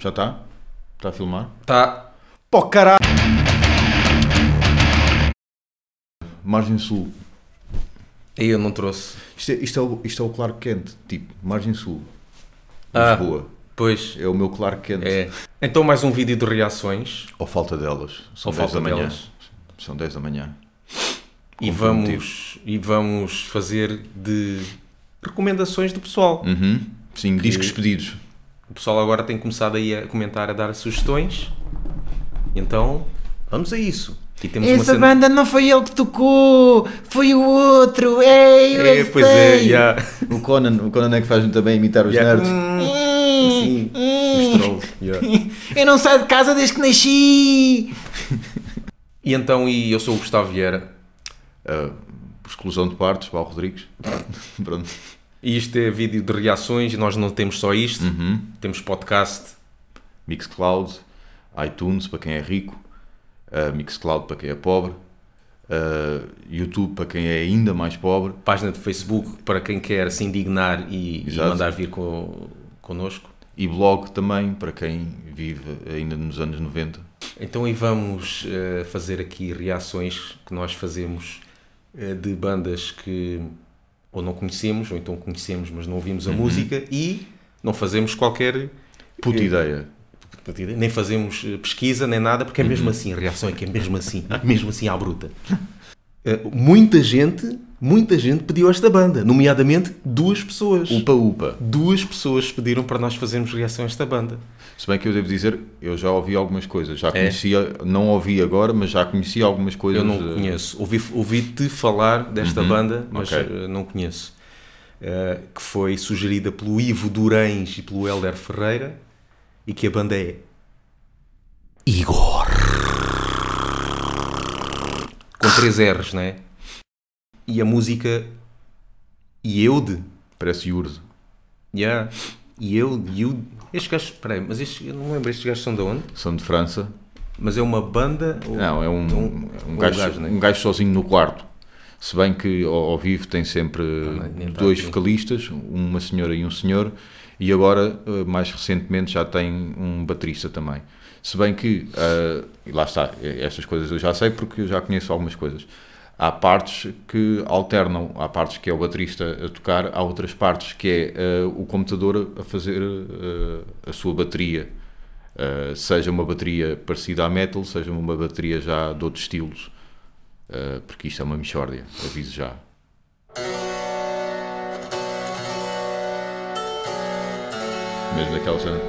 Já está? Está a filmar? Tá. Pô, caralho! Margem Sul. E eu não trouxe. Isto é, isto, é o, isto é o Clark Kent. Tipo, Margem Sul. Ah. Lisboa. Pois. É o meu Clark Kent. É. Então mais um vídeo de reações. Ou falta delas. São Ou 10 falta da manhã. delas. São 10 da manhã. E vamos, e vamos fazer de recomendações do pessoal. Uhum. Sim, Que- discos pedidos. O pessoal agora tem começado aí a comentar, a dar sugestões. Então, vamos a isso. Temos uma Essa cena- banda não foi ele que tocou, foi o outro. Ei, eu É, pois é, yeah. O Conan, o Conan é que faz muito bem imitar os Yeah. nerds. Hum, Sim, hum. os trolls. Yeah. Eu não saio de casa desde que nasci. E então, e eu sou o Gustavo Vieira. Ah, por exclusão de partes, Paulo Rodrigues. Pronto. E isto é vídeo de reações. E nós não temos só isto, Uhum. temos podcast. Mixcloud, iTunes para quem é rico, uh, Mixcloud para quem é pobre, uh, YouTube para quem é ainda mais pobre. página de Facebook para quem quer se indignar e, e mandar vir com, connosco. E blog também para quem vive ainda nos anos 90. Então e vamos eh, fazer aqui reações que nós fazemos de bandas que ou não conhecemos, ou então conhecemos, mas não ouvimos a música e não fazemos qualquer Puta Eh, ideia. nem fazemos eh, pesquisa nem nada, porque é mesmo assim, a reação é que é mesmo assim, mesmo assim à bruta. Eh, muita gente, muita gente pediu esta banda, nomeadamente duas pessoas. Upa Upa. Duas pessoas pediram para nós fazermos reação a esta banda. Se bem que eu devo dizer, eu já ouvi algumas coisas. Já É? conhecia, não ouvi agora, mas já conhecia algumas coisas. Eu não eh, conheço. Ouvi- Ouvi-te falar desta Uhum, banda, mas ok. eh, não conheço. Eh, que foi sugerida pelo Ivo Durães e pelo Helder Ferreira e que a banda é Igor. Com três R's, não é? E a música Ieude. Parece Yurd. Yeah. Ieude, Ieude. Estes gajos, peraí, mas estes, eu não lembro, estes gajos são de onde? São de França. Mas é uma banda? ou- Não, é um, um- um, um gajo, gajo, né? um gajo sozinho no quarto. Se bem que ao, ao vivo tem sempre nem tá dois aqui. vocalistas, uma senhora e um senhor, e agora, eh, mais recentemente, já tem um baterista também. Se bem que, e lá está, eh, estas coisas eu já sei porque eu já conheço algumas coisas. Há partes que alternam, há partes que é o baterista a tocar, há outras partes que é eh, o computador a fazer eh, a sua bateria. Uh, seja uma bateria parecida à metal, seja uma bateria já de outros estilos, Uh, porque isto é uma mixórdia, aviso já. Mesmo daquela cena.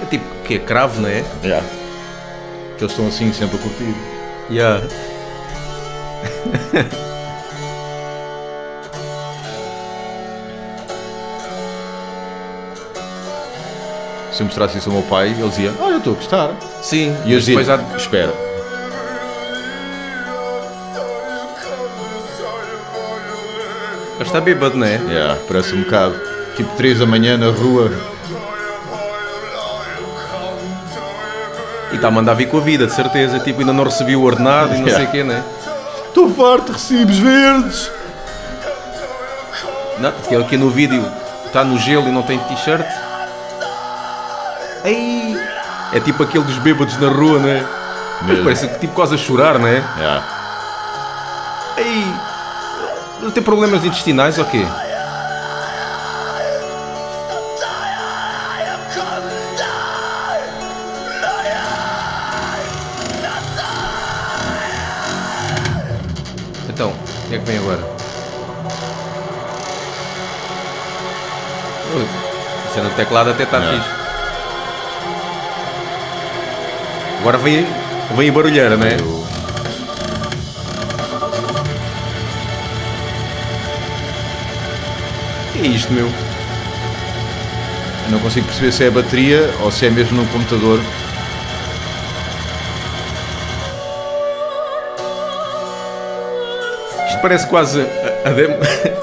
É tipo, que é cravo, não é? Que eles estão assim sempre a curtir. Yeah. Se eu mostrasse isso ao meu pai, ele dizia: Olha, eu estou a gostar. Sim, E eu dizia: há... Espera, Mas está bêbado, não é? yeah, parece um bocado. Tipo 3 da manhã na rua. E está a mandar vir com a vida, de certeza. Tipo, ainda não recebi o ordenado e não sei Yeah. o quê, não é? Estou farto de recibos verdes. Não, porque ele aqui no vídeo está no gelo e não tem t-shirt. Ei! É tipo aquele dos bêbados na rua, não é? Mas parece que tipo quase a chorar, não é? Yeah. Ei! Ele tem problemas intestinais ou quê? Que vem agora? Ui, a cena do teclado até está É. fixe. Agora vem, vem a barulheira, não é? Eu- que é isto, meu? eu não consigo perceber se é a bateria ou se é mesmo no computador. Parece quase a, a demo.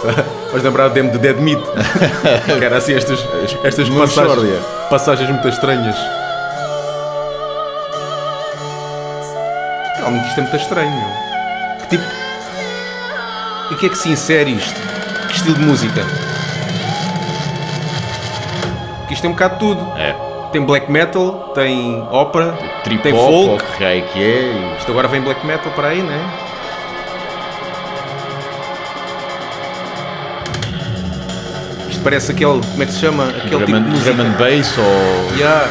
Vais lembrar a demo de Dead Meat? que era assim estas, estas passagens, passagens muito estranhas. Realmente isto é muito estranho. Que tipo. E o que é que se insere isto? Que estilo de música? Que isto é um bocado de tudo. É. tem black metal, tem ópera, tem folk. que raio que é. Isto agora vem black metal para aí, né? Parece aquele, como é que se chama? Aquele tipo drum, música. drum and bass ou. Yeah.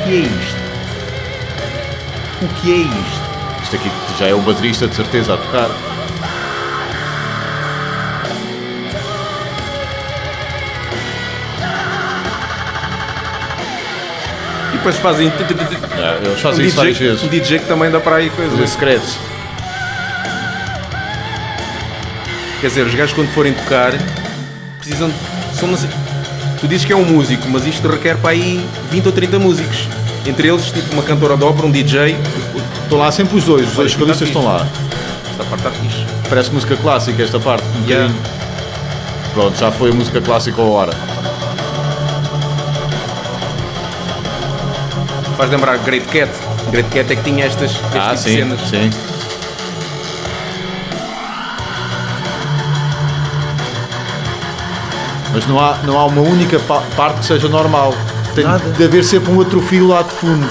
O que é isto? O que é isto? Isto aqui já é o baterista de certeza a tocar. E depois fazem Já, eles um fazem isso várias DJ, vezes. um DJ que também dá para aí Fazer coisas. secretos. Quer dizer, os gajos quando forem tocar precisam de. São, tu dizes que é um músico, mas isto requer para aí 20 ou 30 músicos. Entre eles, tipo uma cantora de ópera, um DJ. Estão lá sempre os dois, os dois solistas estão lá. Esta parte está fixe. Parece música clássica esta parte. Um Yeah. Pronto, já foi a música clássica a hora. Faz lembrar Great Cat. Great Cat é que tinha estas, este Ah, tipo sim, cenas. sim. Mas não há, não há uma única pa- parte que seja normal. Tem Nada. de haver sempre um outro fio lá de fundo.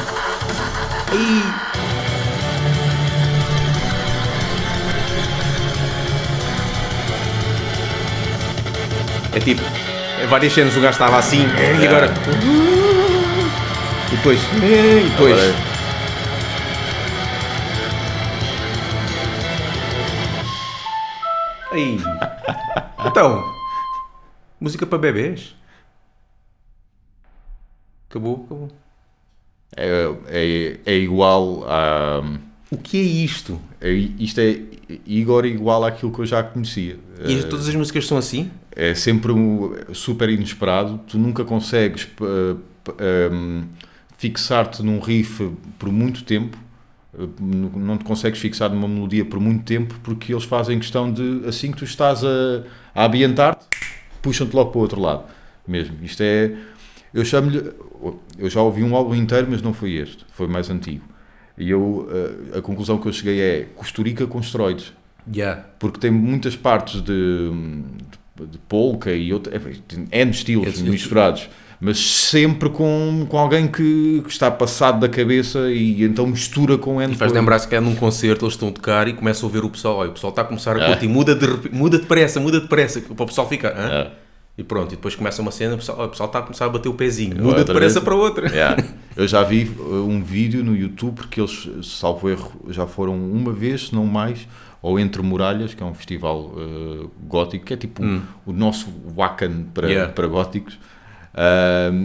É tipo, é várias cenas o gajo estava assim, e agora. E depois. E depois. Agora- Aí. Então. Música para bebês? Acabou, acabou. É, é, é igual a. O que é isto? é- isto é Igor igual àquilo que eu já conhecia. E todas as músicas são assim? é sempre um- super inesperado. Tu nunca consegues p- p- um, fixar-te num riff por muito tempo. N- Não te consegues fixar numa melodia por muito tempo porque eles fazem questão de assim que tu estás a, a ambientar-te, puxam-te logo para o outro lado. Mesmo. Isto é. Eu chamo-lhe. Eu já ouvi um álbum inteiro, mas não foi este. Foi mais antigo. E eu, uh, a conclusão que eu cheguei é Costurica com esteroides Yeah. porque tem muitas partes de, de, de polka e outra, é, tem N estilos misturados, mas sempre com, com alguém que, que está passado da cabeça e então mistura com N E faz lembrar-se que é num concerto, eles estão a tocar e começam a ouvir o pessoal. Olha, o pessoal está a começar a É. curtir, muda, de, muda depressa, muda depressa, para o pessoal ficar. É. E pronto, e depois começa uma cena, o pessoal, o pessoal está a começar a bater o pezinho, Outra muda depressa vez. para outra. Yeah. Eu já vi uh, um vídeo no YouTube porque eles, salvo erro, já foram uma vez, se não mais, ao Entre Muralhas, que é um festival uh, gótico, que é tipo Hum. o nosso Wacken para, Yeah. para góticos.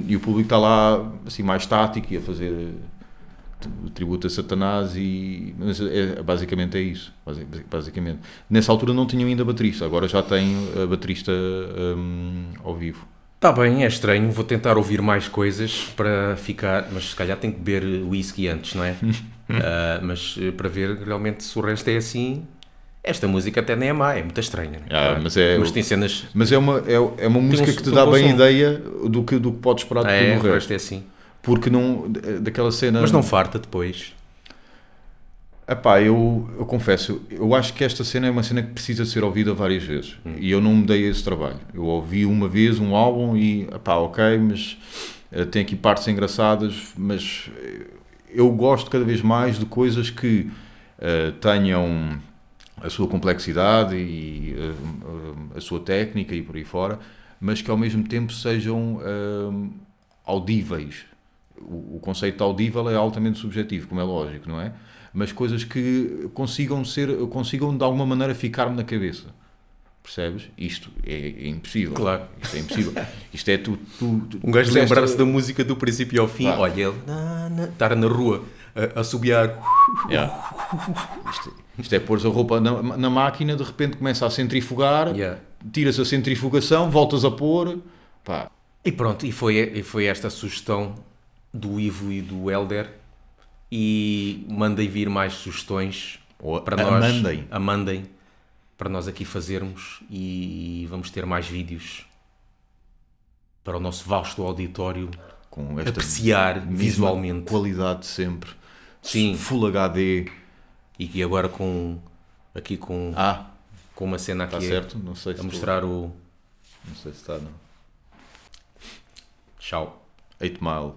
E o público está lá assim mais estático e a fazer uh, tributo a Satanás e mas é- basicamente é isso basi- basicamente nessa altura não tinham ainda baterista agora já tem a baterista um, ao vivo Está bem, é estranho, vou tentar ouvir mais coisas para ficar, mas se calhar tenho que beber whisky antes, não é? Ah, mas eh, para ver realmente se o resto é assim. Esta música até nem é má, é muito estranha. não Ah, mas é- mas tem cenas. Mas é uma, é, é uma música um- que te dá bem som. ideia do que, do que podes esperar de Ah, é, resto. é assim. Porque não, daquela cena. Mas não farta depois. Epá, eu, eu confesso, eu acho que esta cena é uma cena que precisa ser ouvida várias vezes. Hum. E eu não me dei esse trabalho. Eu ouvi uma vez um álbum e, epá, ok, mas eh, tem aqui partes engraçadas, mas eh, eu gosto cada vez mais de coisas que eh, tenham a sua complexidade e eh, eh, a sua técnica e por aí fora, mas que ao mesmo tempo sejam eh, audíveis. O, o conceito de audível é altamente subjetivo, como é lógico, não é? Mas coisas que consigam ser, consigam de alguma maneira ficar-me na cabeça. Percebes? Isto é, é impossível. Claro. Isto é impossível. Isto é tu. tu, tu Um gajo lembrar-se da música do princípio ao fim. Claro. Olha, ele na, na, estar na rua a, a subiar. Yeah. Isto, isto é pôr a roupa na, na máquina, de repente começa a centrifugar, Yeah. tiras a centrifugação, voltas a pôr. Pá, E pronto, e foi, e foi esta sugestão do Ivo e do Helder. E mandem vir mais sugestões Ou para a- nós. mandem. A mandem para nós aqui fazermos e vamos ter mais vídeos para o nosso vasto auditório com esta apreciar visualmente. qualidade de sempre. Sim. Full HD. E que agora com aqui com Ah, com uma cena Está aqui a- certo? Não sei se a tu- mostrar o Não sei se está, não. tchau. 8 Mile.